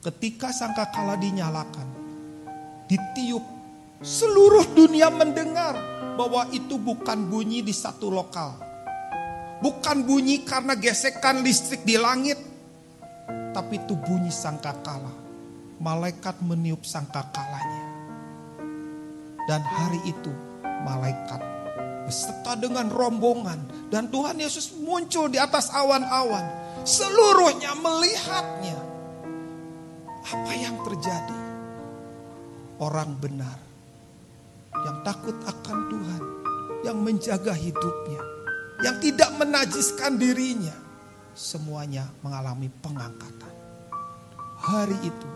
Ketika sangkakala dinyalakan, ditiup, seluruh dunia mendengar bahwa itu bukan bunyi di satu lokal. Bukan bunyi karena gesekan listrik di langit, tapi itu bunyi sangkakala. Malaikat meniup sangkakalanya. Dan hari itu malaikat beserta dengan rombongan dan Tuhan Yesus muncul di atas awan-awan. Seluruhnya melihatnya. Apa yang terjadi? Orang benar yang takut akan Tuhan, yang menjaga hidupnya, yang tidak menajiskan dirinya, semuanya mengalami pengangkatan. Hari itu,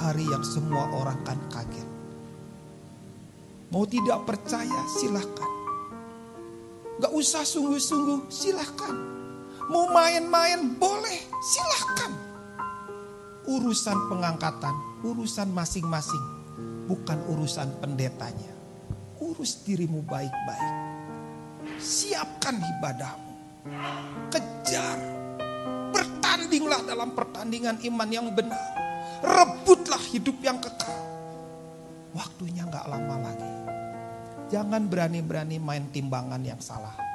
hari yang semua orang kan kaget. Mau tidak percaya silahkan. Gak usah sungguh-sungguh silahkan. Mau main-main boleh silahkan. Urusan pengangkatan, urusan masing-masing. Bukan urusan pendetanya. Urus dirimu baik-baik. Siapkan ibadahmu. Kejar. Bertandinglah dalam pertandingan iman yang benar. Rebutlah hidup yang kekal. Waktunya gak lama lagi. Jangan berani-berani main timbangan yang salah.